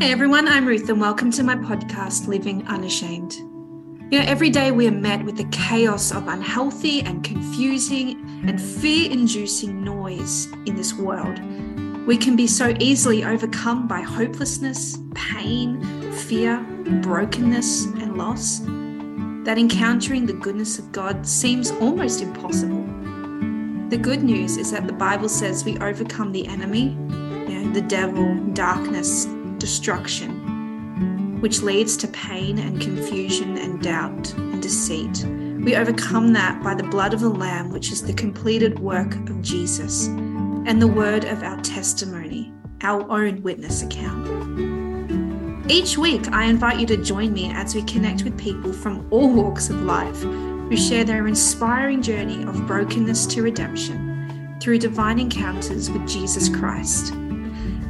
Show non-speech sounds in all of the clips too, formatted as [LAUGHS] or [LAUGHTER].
Hey everyone, I'm Ruth, and welcome to my podcast, Living Unashamed. You know, every day we are met with the chaos of unhealthy and confusing and fear inducing noise in this world. We can be so easily overcome by hopelessness, pain, fear, brokenness, and loss that encountering the goodness of God seems almost impossible. The good news is that the Bible says we overcome the enemy, you know, the devil, darkness, destruction, which leads to pain and confusion and doubt and deceit. We overcome that by the blood of the Lamb, which is the completed work of Jesus, and the word of our testimony, our own witness account. Each week, I invite you to join me as we connect with people from all walks of life who share their inspiring journey of brokenness to redemption through divine encounters with Jesus Christ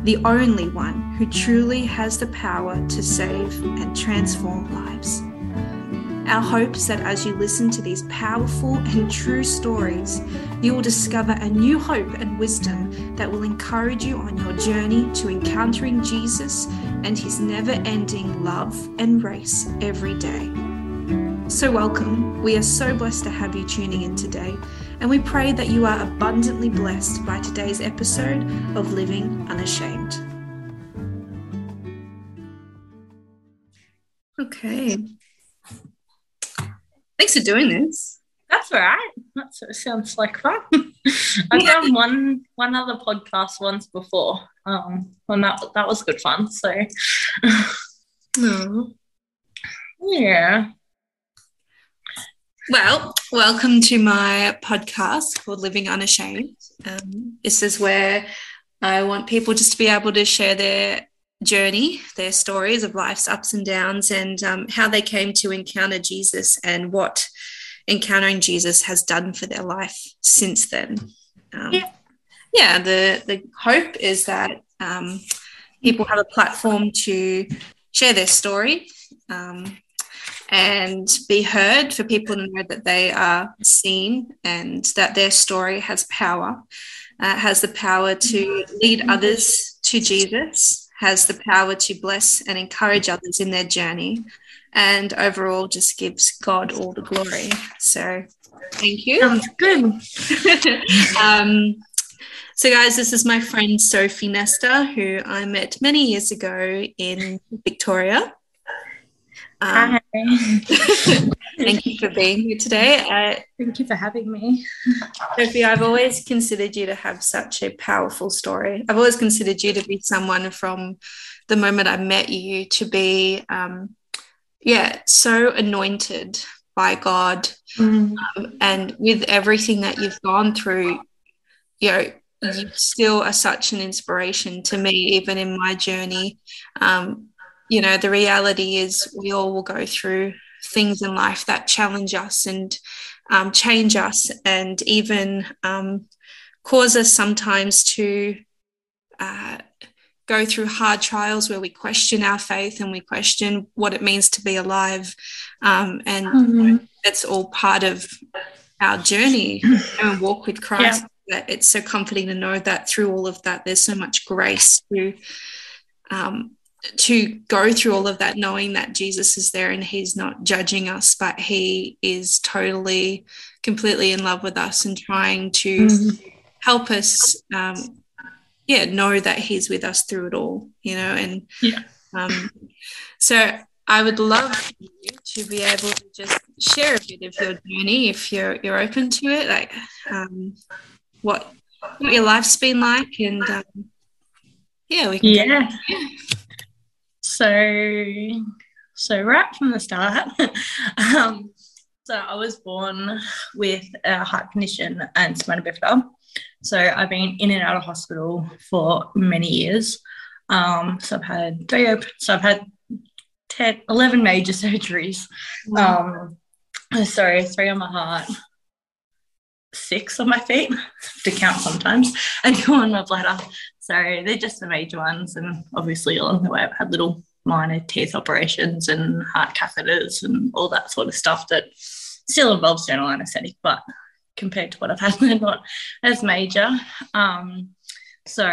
the only one who truly has the power to save and transform lives. Our hope is that as you listen to these powerful and true stories, you will discover a new hope and wisdom that will encourage you on your journey to encountering Jesus and his never ending love and grace every day. So, welcome. We are so blessed to have you tuning in today, and we pray that you are abundantly blessed by today's episode of Living Unashamed. Okay. Thanks for doing this. That's all right. That sounds like fun. [LAUGHS] I've yeah. done one one other podcast once before, um, and that that was good fun. So, [LAUGHS] yeah. Well, welcome to my podcast called Living Unashamed. Um, this is where I want people just to be able to share their journey, their stories of life's ups and downs, and um, how they came to encounter Jesus and what encountering Jesus has done for their life since then. Um, yeah. yeah, the, the hope is that um, people have a platform to share their story um, and be heard, for people to know that they are seen and that their story has power, uh, has the power to lead others to Jesus, has the power to bless and encourage others in their journey, and overall just gives God all the glory. So, thank you. Sounds good. [LAUGHS] um, so, guys, this is my friend Sophie Nester, who I met many years ago in Victoria. Um, [LAUGHS] thank you for being here today. Uh, thank you for having me. Sophie, I've always considered you to have such a powerful story. I've always considered you to be someone from the moment I met you to be, um, yeah, so anointed by God. Mm. Um, and with everything that you've gone through, you know, you still are such an inspiration to me, even in my journey. Um, you know, the reality is we all will go through things in life that challenge us and um, change us and even um, cause us sometimes to uh, go through hard trials where we question our faith and we question what it means to be alive. Um, and mm-hmm. that's all part of our journey and walk with Christ. Yeah. It's so comforting to know that through all of that, there's so much grace to um, to go through all of that knowing that Jesus is there and he's not judging us but he is totally completely in love with us and trying to mm-hmm. help us um, yeah know that he's with us through it all you know and yeah. um, so I would love you to be able to just share a bit of your journey if you're you're open to it like um, what what your life's been like and um, yeah we can yeah so, so right from the start, [LAUGHS] um, so I was born with a heart condition and spina bifida. So I've been in and out of hospital for many years. Um, so I've had three, so I've had 10, 11 major [LAUGHS] surgeries. Wow. Um, sorry, three on my heart, six on my feet [LAUGHS] to count sometimes, and two on my bladder. So they're just the major ones. And obviously, along the way, I've had little minor teeth operations and heart catheters and all that sort of stuff that still involves general anaesthetic, but compared to what I've had, [LAUGHS] they're not as major. Um, so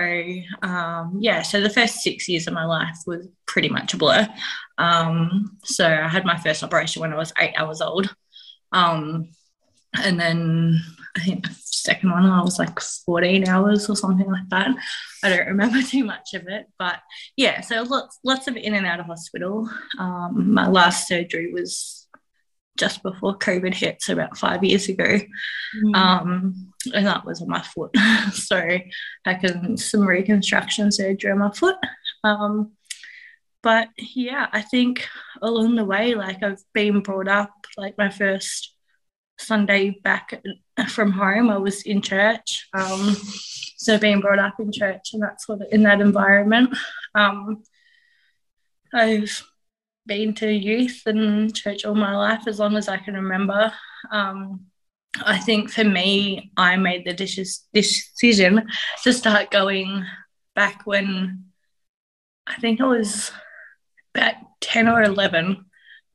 um, yeah, so the first six years of my life was pretty much a blur. Um, so I had my first operation when I was eight hours old, um, and then I think the second one I was like 14 hours or something like that. I don't remember [LAUGHS] too much of it, but yeah, so lots lots of in and out of hospital. Um, my last surgery was just before COVID hit, so about five years ago. Mm. Um, and that was on my foot. [LAUGHS] so I had some reconstruction surgery on my foot. Um, but yeah, I think along the way, like I've been brought up, like my first Sunday back from home, I was in church. Um, so being brought up in church and that sort of in that environment. Um, I've been to youth and church all my life as long as I can remember. Um, I think for me, I made the decision to start going back when I think it was about 10 or 11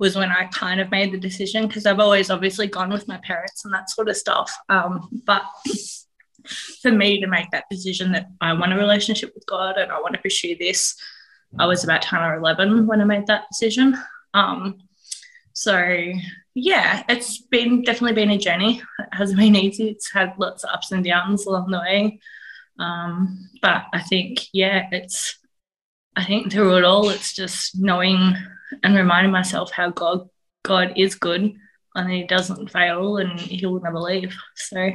was when I kind of made the decision because I've always obviously gone with my parents and that sort of stuff. Um, but for me to make that decision that I want a relationship with God and I want to pursue this, I was about 10 or 11 when I made that decision. Um, so yeah, it's been definitely been a journey. It hasn't been easy. It's had lots of ups and downs along the way. Um, but I think, yeah, it's, I think through it all, it's just knowing and reminding myself how God, God is good and he doesn't fail and he'll never leave. So,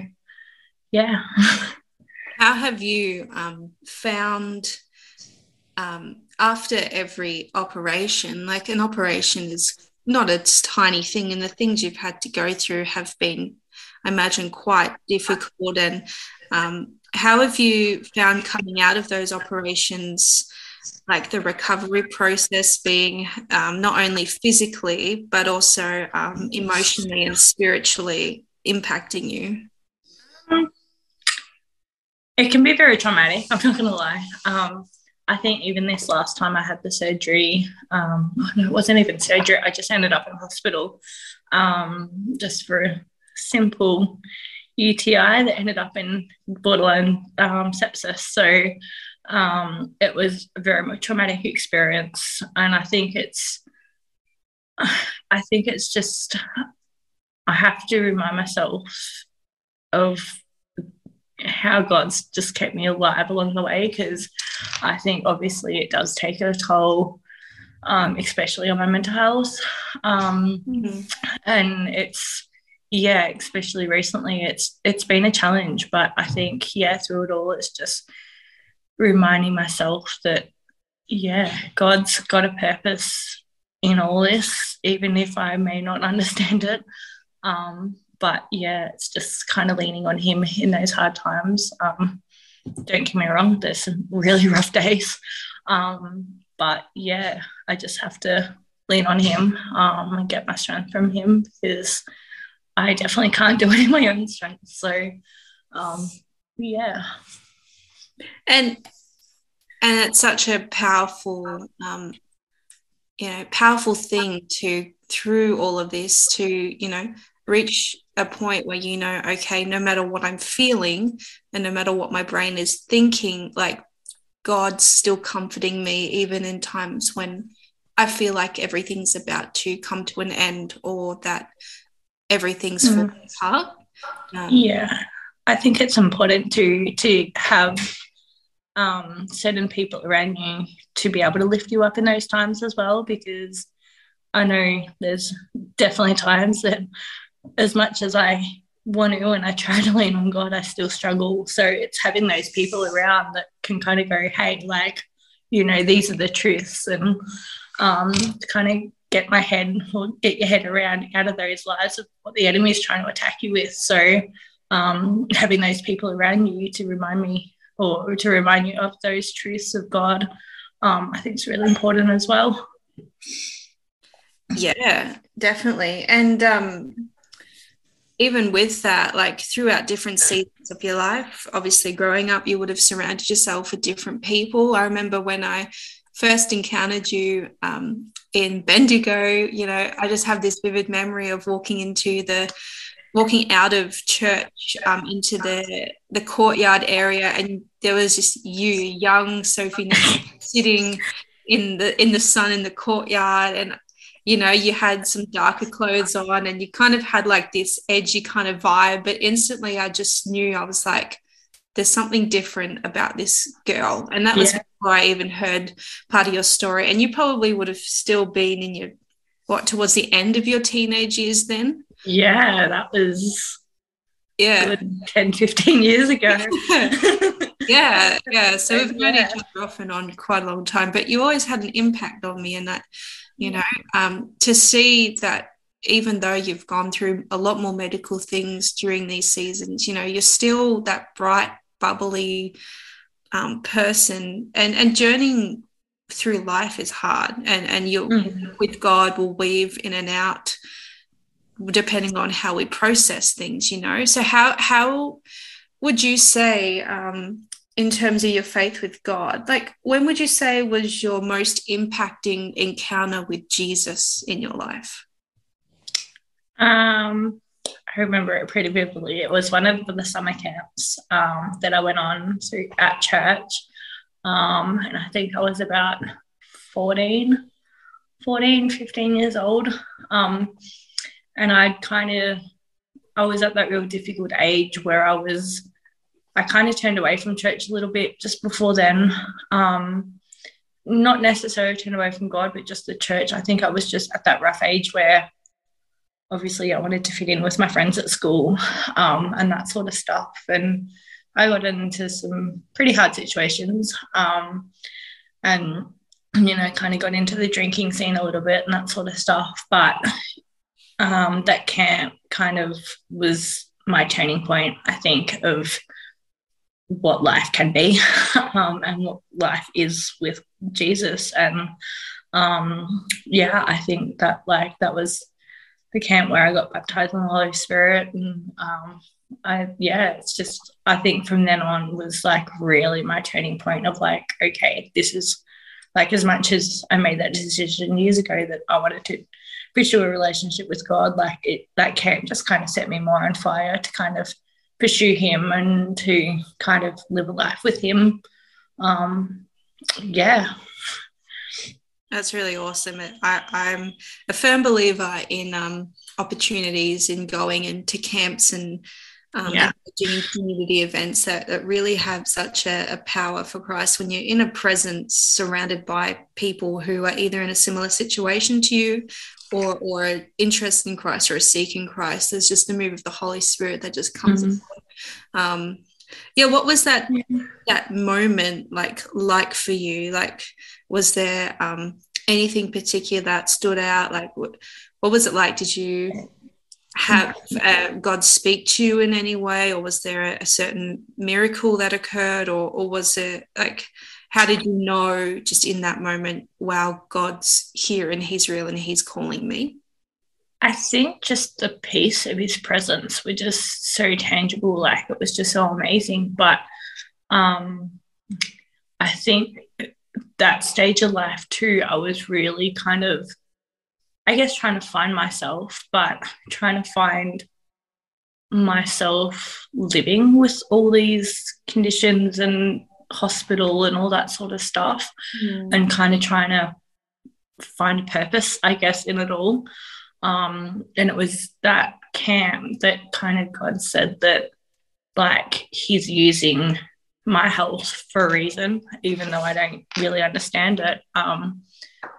yeah. [LAUGHS] How have you um, found um, after every operation, like an operation is not a tiny thing, and the things you've had to go through have been, I imagine, quite difficult. And um, how have you found coming out of those operations? Like the recovery process being um, not only physically but also um, emotionally and spiritually impacting you it can be very traumatic [LAUGHS] i'm not gonna lie um, I think even this last time I had the surgery, um, [LAUGHS] it wasn't even surgery. I just ended up in hospital um, just for a simple UTI that ended up in borderline um, sepsis. So um, it was a very much traumatic experience, and I think it's, I think it's just, I have to remind myself of how God's just kept me alive along the way because I think obviously it does take a toll, um, especially on my mental health. Um, mm-hmm. And it's yeah, especially recently, it's it's been a challenge. But I think yeah, through it all, it's just reminding myself that yeah, God's got a purpose in all this, even if I may not [LAUGHS] understand it. Um, but yeah, it's just kind of leaning on him in those hard times. Um, don't get me wrong, there's some really [LAUGHS] rough days. Um, but yeah, I just have to lean on him um, and get my strength from him because I definitely can't [LAUGHS] do it in my own strength. So um, yeah. And and it's such a powerful um, you know powerful thing to through all of this to you know reach a point where you know, okay, no matter what I'm feeling and no matter what my brain is thinking, like God's still comforting me, even in times when I feel like everything's about to come to an end or that everything's mm. falling apart. Um, yeah, I think it's important to to have um, certain people around you to be able to lift you up in those times as well, because I know there's definitely times that as much as I want to and I try to lean on God, I still struggle. So it's having those people around that can kind of go, hey, like, you know, these are the truths and um, kind of get my head or get your head around out of those lies of what the enemy is trying to attack you with. So um, having those people around you to remind me or to remind you of those truths of God, um, I think is really important as well. Yeah, definitely. And um, even with that, like throughout different seasons of your life, obviously growing up, you would have surrounded yourself with different people. I remember when I first encountered you um, in Bendigo, you know, I just have this vivid memory of walking into the walking out of church um, into the the courtyard area, and there was just you, young Sophie, [LAUGHS] sitting in the in the sun in the courtyard, and you know you had some darker clothes on, and you kind of had like this edgy kind of vibe. But instantly, I just knew I was like, there's something different about this girl, and that was yeah. before I even heard part of your story. And you probably would have still been in your what towards the end of your teenage years then yeah, that was yeah 10, 15 years ago. [LAUGHS] yeah, yeah. So we've known yeah. each other off and on quite a long time, but you always had an impact on me, and that you know, um, to see that even though you've gone through a lot more medical things during these seasons, you know, you're still that bright, bubbly um, person, and and journeying through life is hard, and and you mm. with God will weave in and out depending on how we process things you know so how how would you say um, in terms of your faith with god like when would you say was your most impacting encounter with jesus in your life um I remember it pretty vividly. It was one of the summer camps um, that I went on to at church. Um, and I think I was about 14, 14, 15 years old. Um, and I kind of I was at that real difficult age where I was I kind of turned away from church a little bit just before then. Um, not necessarily turned away from God, but just the church. I think I was just at that rough age where obviously I wanted to fit in with my friends at school um, and that sort of stuff. And I got into some pretty hard situations um, and, you know, kind of got into the drinking scene a little bit and that sort of stuff. But um, that camp kind of was my turning point, I think, of what life can be [LAUGHS] um, and what life is with Jesus. And um, yeah, I think that like that was the camp where I got baptized in the Holy Spirit. And um, I, yeah, it's just, I think from then on was like really my turning point of like, okay, this is like as much as I made that decision years ago that I wanted to pursue a relationship with God, like it that camp just kind of set me more on fire to kind of pursue Him and to kind of live a life with Him. Um, yeah. That's really awesome. I, I'm a firm believer in um, opportunities in going into camps and um, yeah. doing community events that, that really have such a, a, power for Christ when you're in a presence surrounded by people who are either in a similar situation to you or or interest in Christ or a seek in Christ. There's just the move of the Holy Spirit that just comes. Mm-hmm. Um, yeah, what was that that moment like like for you? Like, was there um, anything particular that stood out? Like, what, what was it like? Did you have uh, God speak to you in any way, or was there a, a certain miracle that occurred, or or was it like? How did you know just in that moment, wow, God's here and He's real and He's calling me? I think just the peace of His presence was just so tangible. Like it was just so amazing. But um, I think that stage of life too, I was really kind of, I guess, trying to find myself, but trying to find myself living with all these conditions and hospital and all that sort of stuff mm. and kind of trying to find a purpose i guess in it all. Um, and it was that camp that kind of god said that like he's using my health for a reason even though i don't really understand it. Um,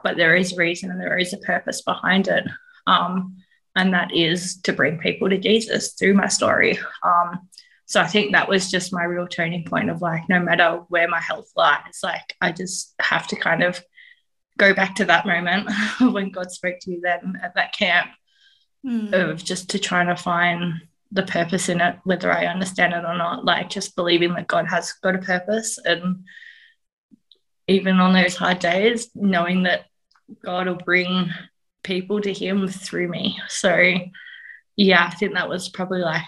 but there is reason and there is a purpose behind it. Um, and that is to bring people to jesus through my story. Um, so I think that was just my real turning point of like, no matter where my health lies, like I just have to kind of go back to that moment [LAUGHS] when God spoke to me then at that camp mm. of just to try to find the purpose in it, whether I understand it or not, like just believing that God has got a purpose. And even on those hard days, knowing that God will bring people to Him through me. So, yeah, I think that was probably like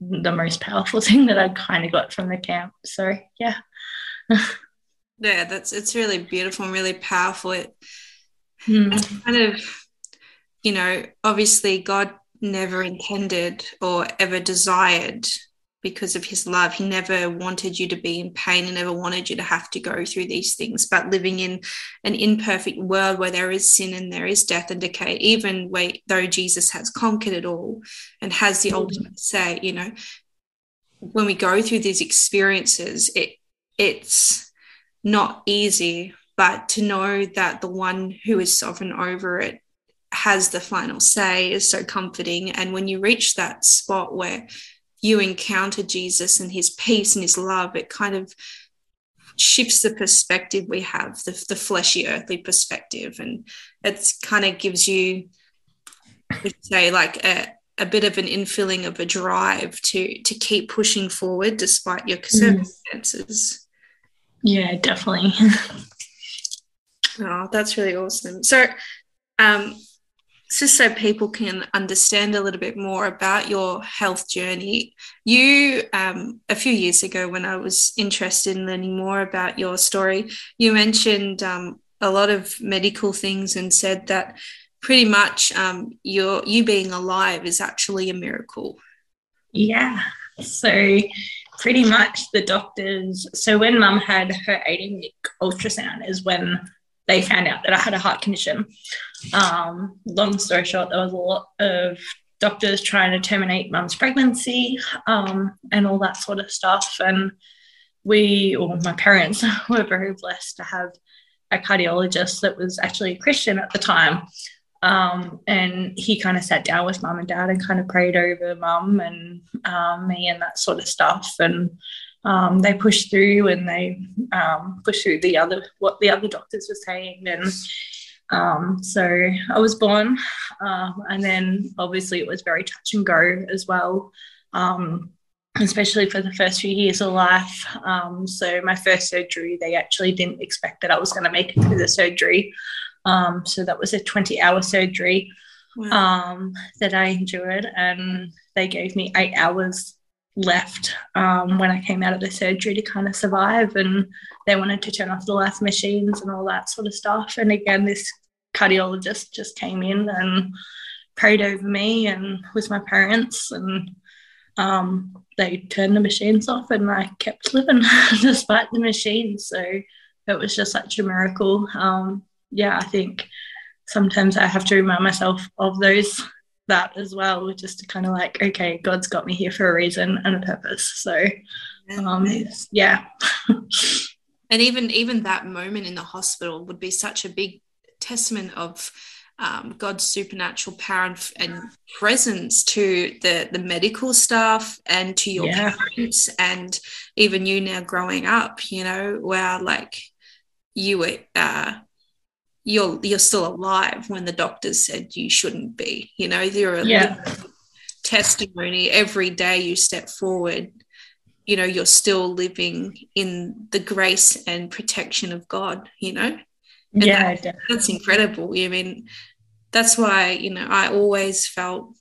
the most powerful [LAUGHS] thing that I kind of got from the camp. So yeah. [LAUGHS] yeah, that's it's really beautiful and really powerful. It mm. kind of, you know, obviously God never intended or ever desired because of his love. He never wanted you to be in pain. He never wanted you to have to go through these things. But living in an imperfect world where there is sin and there is death and decay, even where, though Jesus has conquered it all and has the mm-hmm. ultimate say, you know, when we go through these experiences, it it's not easy, but to know that the one who is sovereign over it has the final say is so comforting. And when you reach that spot where you encounter Jesus and his peace and his love, it kind of shifts the perspective we have, the, the fleshy, earthly perspective. And it kind of gives you, say, like a, a bit of an infilling of a drive to to keep pushing forward despite your mm. circumstances. Yeah, definitely. [LAUGHS] oh, that's really awesome. So, um, just so people can understand a little bit more about your health journey, you, um, a few years ago, when I was interested in learning more about your story, you mentioned um, a lot of medical things and said that pretty much um, your you being alive is actually a miracle. Yeah. So pretty much the doctors. So when mum had her 18 week ultrasound is when they found out that I had a heart condition. Um, long story short, there was a lot of doctors trying to terminate mum's pregnancy um, and all that sort of stuff. And we, or my parents, [LAUGHS] were very blessed to have a cardiologist that was actually a Christian at the time. Um, and he kind of sat down with mum and dad and kind of prayed over mum and um, me and that sort of stuff. And um, they pushed through and they um, pushed through the other what the other doctors were saying. And um, so I was born, um, and then obviously it was very touch and go as well. Especially for the first few years of life. so, my first surgery, they actually didn't expect that I was going to make it through the surgery. Um, so that was a 20 hour surgery wow. um, that I endured. And they gave me eight hours left um, when I came out of the surgery to kind of survive. And they wanted to turn off the life machines and all that sort of stuff. And again, this cardiologist just came in and prayed over me and with my parents. And um, they turned the machines off and I kept living [LAUGHS] despite the machines. So it was just such a miracle. Um, yeah, I think sometimes I have to remind myself of those that as well, just to kind of like, okay, God's got me here for a reason and a purpose. So, um, yeah. and even even that moment in the hospital would be such a big testament of um, God's supernatural power and, and, presence to the the medical staff and to your yeah. parents and even you now growing up. You know, where like you were. Uh, you're you're still alive when the doctors said you shouldn't be you know you're a yeah. testimony every day you step forward you know you're still living in the grace and protection of god you know? And yeah that, that's incredible. I mean that's why you know i always felt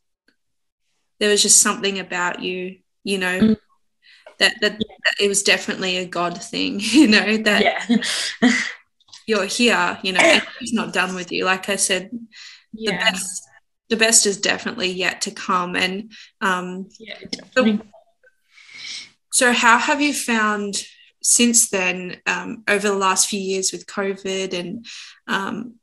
there was just something about you you know mm. that, that, that it was definitely a god thing [LAUGHS] you know that yeah [LAUGHS] you're here you know it's not done with you like i said yeah. the best the best is definitely yet to come and um yeah. So, so how have you found since then um, over the last few years with covid and um,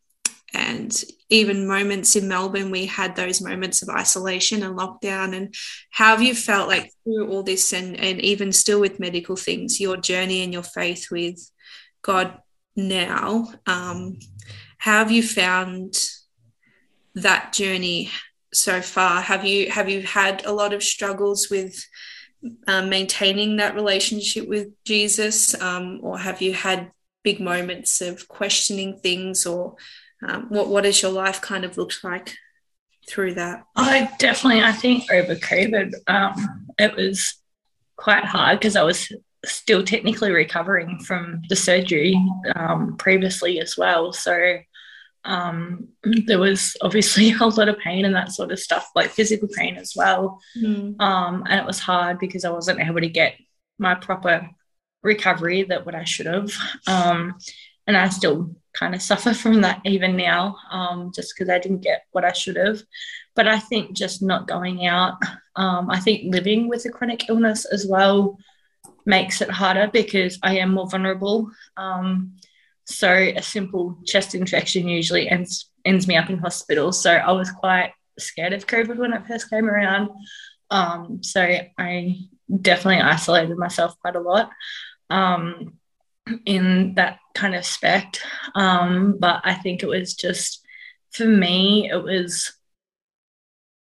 and even moments in melbourne we had those moments of isolation and lockdown and how have you felt like through all this and and even still with medical things your journey and your faith with god now. Um, how have you found that journey so far? Have you have you had a lot of struggles with um, maintaining that relationship with Jesus, um, or have you had big moments of questioning things, or um, what what has your life kind of looked like through that? I definitely, I think over COVID, um, it was quite hard because I was still technically recovering from the surgery um, previously as well. So um, there was obviously [LAUGHS] a lot of pain and that sort of stuff, like physical pain as well. Mm. Um, and it was hard because I wasn't able to get my proper recovery that what I should have. Um, and I still kind of suffer [LAUGHS] from that even now, um, just because I didn't get what I should have. But I think just not going out, um, I think living with a chronic illness as well makes it harder because I am more vulnerable. Um, so a simple chest infection usually ends ends me up in hospital. So I was quite scared of COVID when it first came around. Um, so I definitely isolated myself quite a lot um, in that kind of spect. Um, but I think it was just for me, it was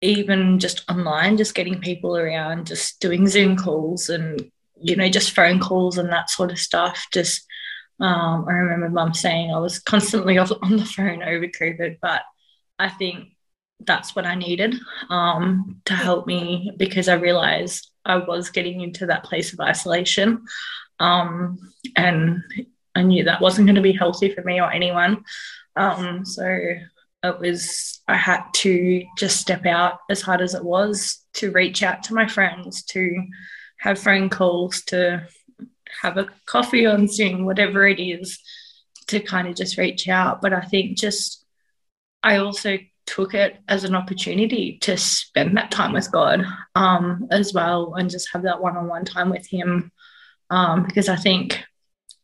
even just online, just getting people around, just doing Zoom calls and you know just phone calls and that sort of stuff. Just um, I remember mum saying I was constantly [LAUGHS] on the phone over COVID, but I think that's what I needed um, to help me because I realized I was getting into that place of isolation. Um, and I knew that wasn't going to be healthy for me or anyone. Um, so it was, I had to just step out as hard as it was to reach out to my friends, to have phone calls, to have a coffee on Zoom, whatever it is, to kind of just reach out. But I think just, I also took it as an opportunity to spend that time with God um, as well and just have that one on one time with Him um, because I think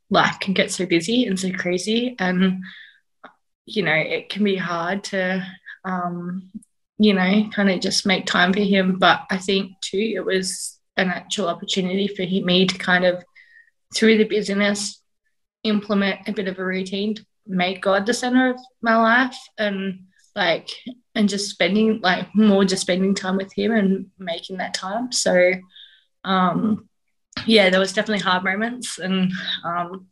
life can get so busy and so crazy and you know it can be hard to um, you know kind of just make time for him but i think too it was an actual opportunity for me to kind of through the business implement a bit of a routine to make god the center of my life and like and just spending like more just spending time with him and making that time. So um yeah there was definitely hard moments and um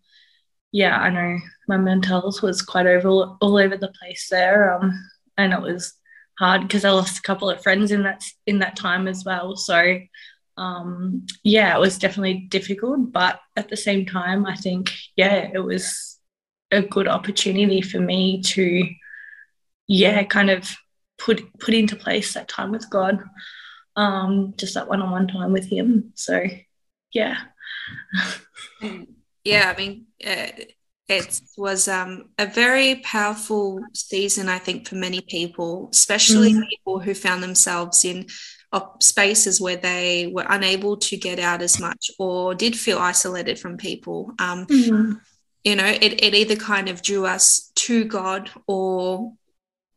yeah i know my mental health was quite over all over the place there um and it was hard because i lost a couple of friends in that in that time as well. So um yeah it was definitely difficult but at the same time i think yeah it was a good opportunity for me to yeah, kind of put put into place that time with God, um, just that one on one time with Him. So, yeah. [LAUGHS] yeah, I mean, uh, it was um, a very powerful season, I think, for many people, especially mm. people who found themselves in spaces where they were unable to get out as much or did feel isolated from people. Um, mm-hmm. You know, it, it either kind of drew us to God or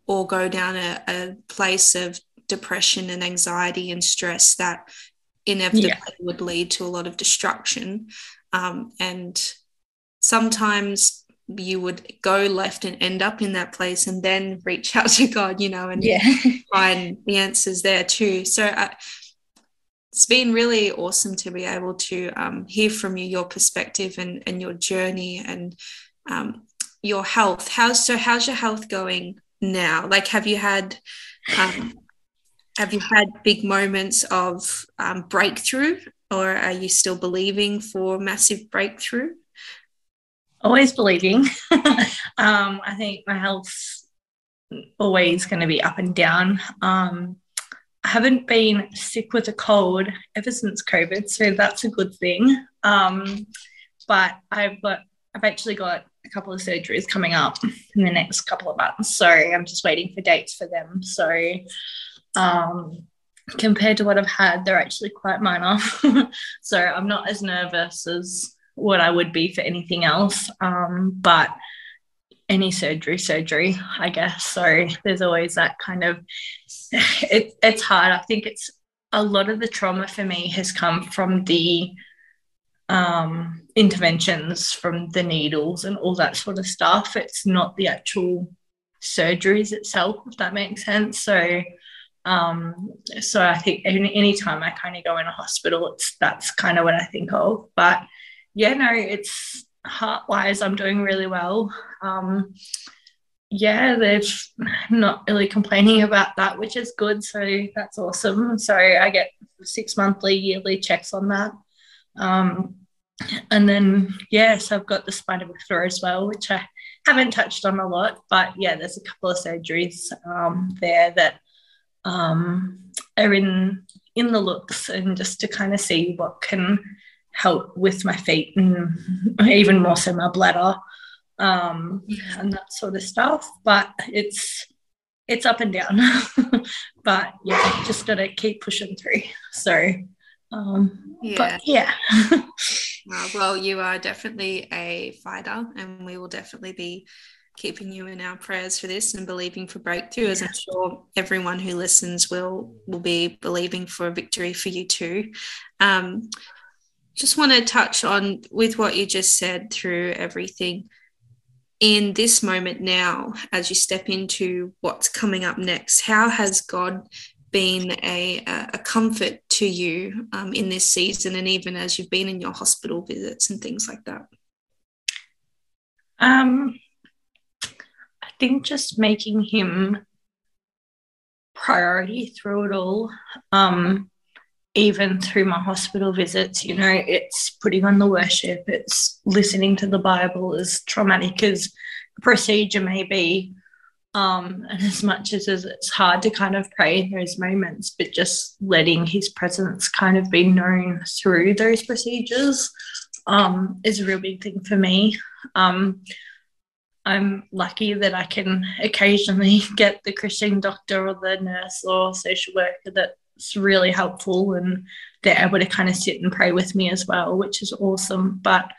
or go down a, a place of depression and anxiety and stress that inevitably yeah. would lead to a lot of destruction. Um, and sometimes you would go left and end up in that place and then reach out [LAUGHS] to God, you know, and yeah. [LAUGHS] find the answers there too. So uh, it's been really awesome to be able to um, hear from you, your perspective and, and your journey and um, your health. How's so? How's your health going now? Like, have you had um, have you had big moments of um, breakthrough, or are you still believing for massive breakthrough? Always believing. [LAUGHS] um, I think my health's always going to be up and down. Um, I haven't been sick with a cold ever since COVID, so that's a good thing. Um, but I've got, I've actually got a couple of surgeries coming up in the next couple of months. So I'm just waiting for dates for them. So um, compared to what I've had, they're actually quite minor. [LAUGHS] so I'm not as nervous as what I would be for anything else. Um, but any surgery, surgery, I guess. So there's always that kind of [SIGHS] it, it's hard. I think it's a lot of the trauma for me has come from the um, interventions from the needles and all that sort of stuff. It's not the actual surgeries itself, if that makes sense. So, um, so I think any anytime I kind of go in a hospital, it's that's kind of what I think of. But yeah, no, it's heart wise, I'm doing really well. Um, yeah, they're not really complaining about that, which is good. So that's awesome. So I get six monthly, yearly checks on that. Um, and then yes, I've got the spina bifida as well, which I haven't touched on a lot, but yeah, there's a couple of surgeries um, there that um, are in in the looks, and just to kind of see what can help with my feet and [LAUGHS] even more so my bladder. um, and that sort of stuff. But it's it's up and down. [LAUGHS] but yeah, just gotta keep pushing through. [LAUGHS] So um, yeah. But yeah. uh, well, you are definitely a fighter, and we will definitely be keeping you in our prayers for this and believing for breakthrough as i'm sure everyone who listens will will be believing for a victory for you too um, just want to touch on with what you just said through everything in this moment now as you step into what's coming up next how has god been a, a comfort to you um, in this season and even as you've been in your hospital visits and things like that um I think just making him priority through it all. Um, even through my hospital visits, you know, it's putting on the worship, it's listening to the Bible, as traumatic as the procedure may be. Um, and as much as it's hard to kind of pray in those moments, but just letting his presence kind of be known through those procedures um, is a real big thing for me. Um, I'm lucky that I can occasionally [LAUGHS] get the Christian doctor or the nurse or social worker that's really helpful and they're able to kind of sit and pray with me as well, which is awesome. But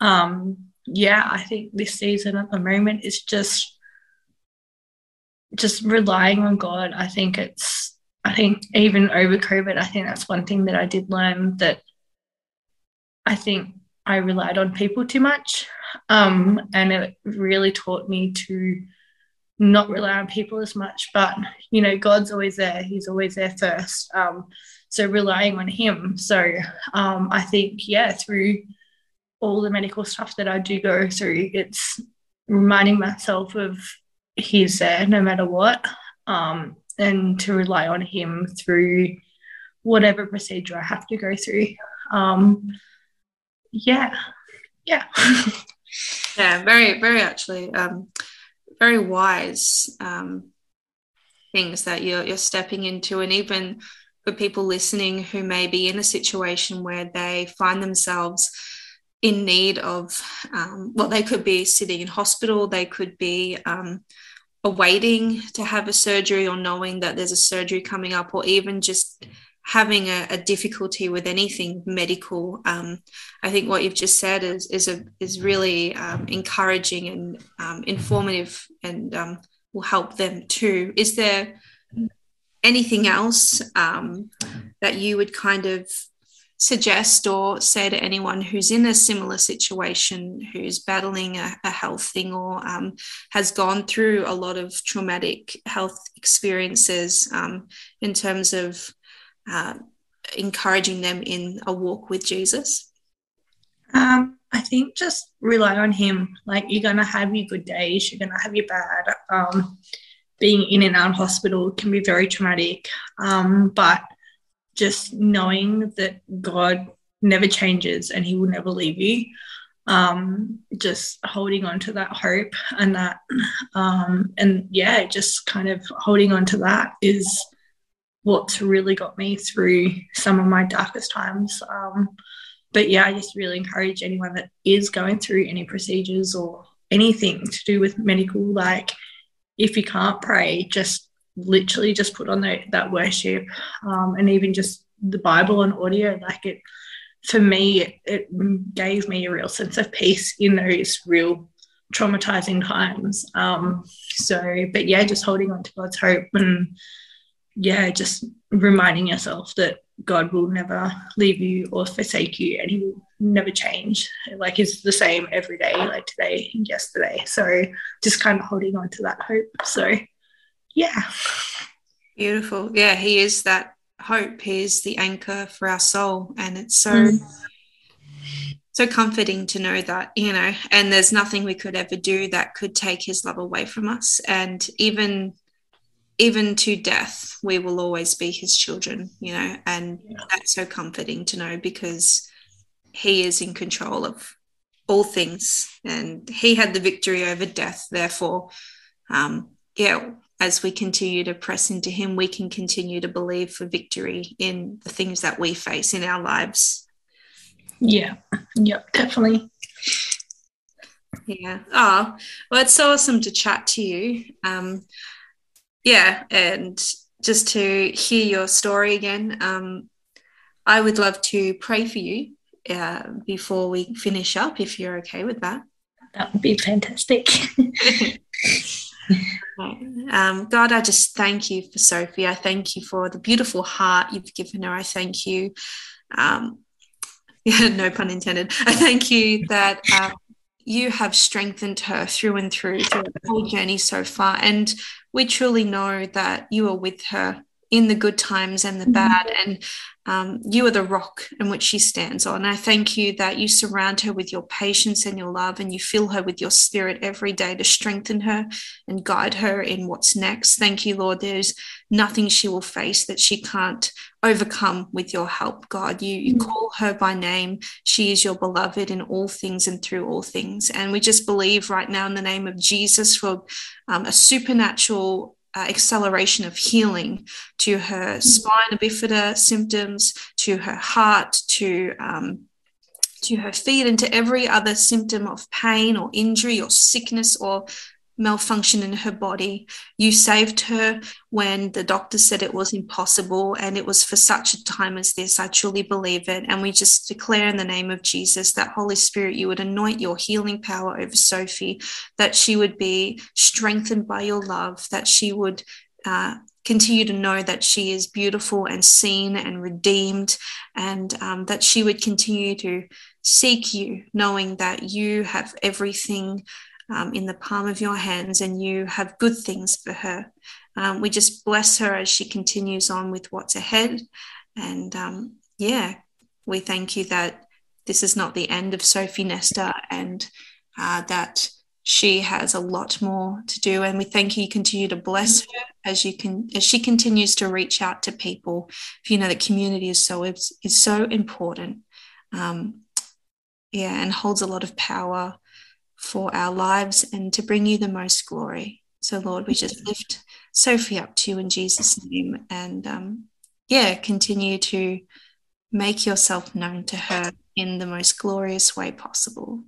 um, yeah, I think this season at the moment is just just relying on God. I think it's I think even over COVID, I think that's one thing that I did learn that I think I relied on people too much. Um, and it really taught me to not rely on people as much. But, you know, God's always there, He's always there first. Um, so relying on Him. So um, I think, yeah, through all the medical stuff that I do go through, it's reminding myself of He's there no matter what. Um, and to rely on Him through whatever procedure I have to go through. Um, yeah, yeah. [LAUGHS] yeah, very, very actually, um, very wise um, things that you're you're stepping into, and even for people listening who may be in a situation where they find themselves in need of, um, well, they could be sitting in hospital, they could be um, awaiting to have a surgery or knowing that there's a surgery coming up, or even just having a, a, difficulty with anything medical. Um, I think what you've just said is is a is really um, encouraging and um, informative, and um, will help them too. Is there anything else um, that you would kind of suggest or say to anyone who's in a similar situation, who's battling a, a health thing or um, has gone through a lot of traumatic health experiences in terms of uh, encouraging them in a walk with Jesus? Um, I think just rely on Him. Like you're gonna have your good days, you're gonna have your bad. Um, being in and out of hospital can be very traumatic, um, but just knowing that God never changes and He will never leave you. Um, just holding on to that hope and that, um, and yeah, just kind of holding on to that is what's really got me through some of my darkest times. Um, but yeah, I just really encourage anyone that is going through any procedures or anything to do with medical, like if you can't pray, just literally just put on the, that worship um, and even just the Bible and audio. Like it, for me, it, it, gave me a real sense of peace in those real traumatizing times. Um, so, but yeah, just holding on to God's hope and yeah, just reminding yourself that God will never leave you or forsake you and he will never change. Like he's the same every day, like today and yesterday. So just kind of holding on to that hope. So yeah. Beautiful. Yeah, he is that hope. He is the anchor for our soul. And it's so mm. so comforting to know that, you know, and there's nothing we could ever do that could take his love away from us. And even even to death, we will always be his children, you know, and yeah. that's so comforting to know because he is in control of all things and he had the victory over death. Therefore, um, yeah, as we continue to press into him, we can continue to believe for victory in the things that we face in our lives. Yeah, yep, definitely. Yeah. Oh, well, it's so awesome to chat to you. Um, yeah, and just to hear your story again. Um, I would love to pray for you uh, before we finish up, if you're okay with that. That would be fantastic. [LAUGHS] [LAUGHS] um, God, I just thank you for Sophie. I thank you for the beautiful heart you've given her. I thank you. Um, yeah, [LAUGHS] no pun intended. I thank you that uh, you have strengthened her through and through through the whole journey so far. And we truly know that you are with her in the good times and the mm-hmm. bad. And um, you are the rock in which she stands on. I thank you that you surround her with your patience and your love, and you fill her with your spirit every day to strengthen her and guide her in what's next. Thank you, Lord. There's nothing she will face that she can't overcome with your help, God. You, you mm. call her by name. She is your beloved in all things and through all things. And we just believe right now in the name of Jesus for um, a supernatural uh, acceleration of healing to her spina bifida symptoms, to her heart, to um, to her feet, and to every other symptom of pain or injury or sickness or malfunction in her body. You saved her when the doctor said it was impossible, and it was for such a time as this. I truly believe it. And we just declare in the name of Jesus that Holy Spirit, you would anoint your healing power over Sophie, that she would be strengthened by your love, that she would. Uh, continue to know that she is beautiful and seen and redeemed, and um, that she would continue to seek you, knowing that you have everything um, in the palm of your hands and you have good things for her. Um, we just bless her as she continues on with what's ahead. And um, yeah, we thank you that this is not the end of Sophie Nester and uh, that she has a lot more to do. And we thank you, you continue to bless her as you can as she continues to reach out to people. You know, the community is so is, is so important. Um, yeah, and holds a lot of power for our lives and to bring you the most glory. So, Lord, we just lift Sophie up to you in Jesus' name and, um, yeah, continue to make yourself known to her in the most glorious way possible.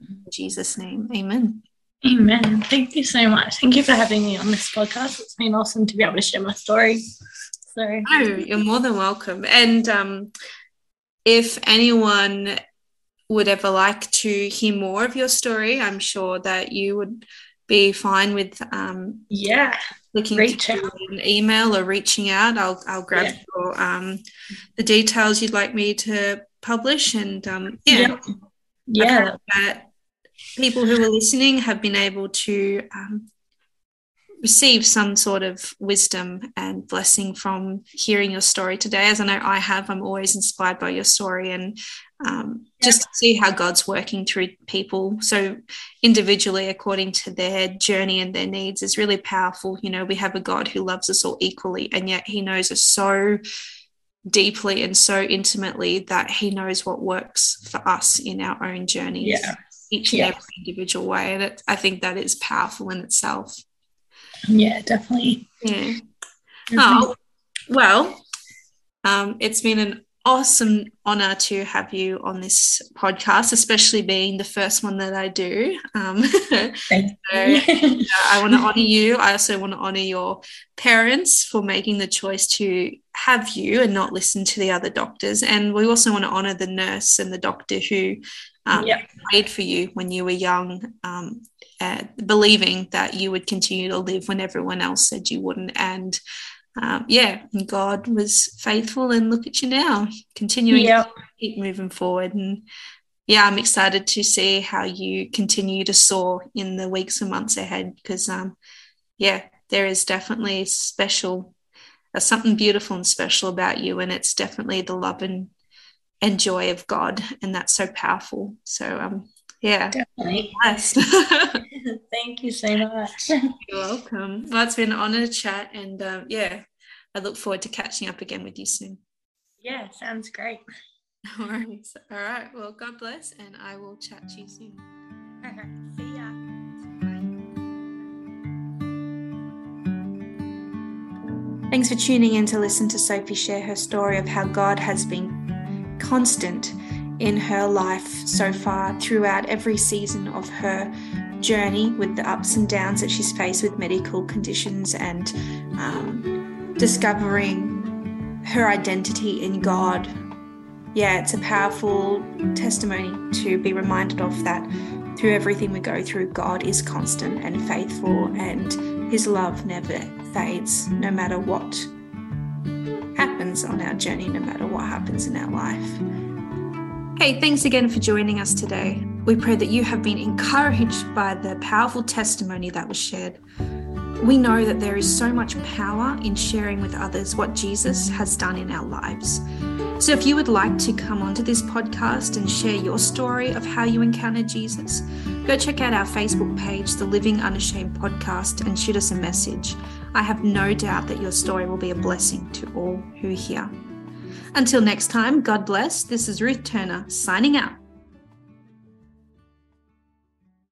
In Jesus' name, amen. Amen. Thank you so much. Thank you for having me on this podcast. It's been awesome to be able to share my story. So, oh, you're more than welcome. And um, if anyone would ever like to hear more of your story, I'm sure that you would be fine with um, yeah. looking Reach to an email or reaching out. I'll I'll grab yeah. your, um, the details you'd like me to publish and um, yeah. Yeah, that people who are listening have been able to um, receive some sort of wisdom and blessing from hearing your story today. As I know I have, I'm always inspired by your story and um, yeah. just to see how God's working through people. So, individually, according to their journey and their needs, is really powerful. You know, we have a God who loves us all equally, and yet He knows us so deeply and so intimately that He knows what works for us in our own journeys. Yeah. Each and yeah. every individual way. And it, I think that is powerful in itself. Yeah, definitely. Yeah. Oh, well, um, it's been an awesome honor to have you on this podcast, especially being the first one that I do. Um, [LAUGHS] Thank so, you. [LAUGHS] I want to honor you. I also want to honor your parents for making the choice to have you and not listen to the other doctors. And we also want to honor the nurse and the doctor who um, yep. prayed for you when you were young, um, uh, believing that you would continue to live when everyone else said you wouldn't. And um, yeah, God was faithful, and look at you now, continuing yep. to keep moving forward. And yeah, I'm excited to see how you continue to soar in the weeks and months ahead because, um, yeah, there is definitely special, uh, something beautiful and special about you, and it's definitely the love and and joy of God, and that's so powerful. So, um, yeah, definitely. [LAUGHS] [LAUGHS] Thank you so much. You're welcome. Well, it's been an honor to chat, and um, yeah, I look forward to catching up again with you soon. Yeah, sounds great. [LAUGHS] All right. All right. Well, God bless, and I will chat to you soon. See ya. Thanks for tuning in to listen to Sophie share her story of how God has been constant in her life so far throughout every season of her journey with the ups and downs that she's faced with medical conditions and um, discovering her identity in God. Yeah, it's a powerful testimony to be reminded of that through everything we go through, God is constant and faithful, and His love never fades, no matter what happens on our journey, no matter what happens in our life. Hey, thanks again for joining us today. We pray that you have been encouraged by the powerful testimony that was shared. We know that there is so much power in sharing with others what Jesus has done in our lives. So, if you would like to come onto this podcast and share your story of how you encountered Jesus, go check out our Facebook page, the Living Unashamed Podcast, and shoot us a message. I have no doubt that your story will be a blessing to all who hear. Until next time, God bless. This is Ruth Turner signing out.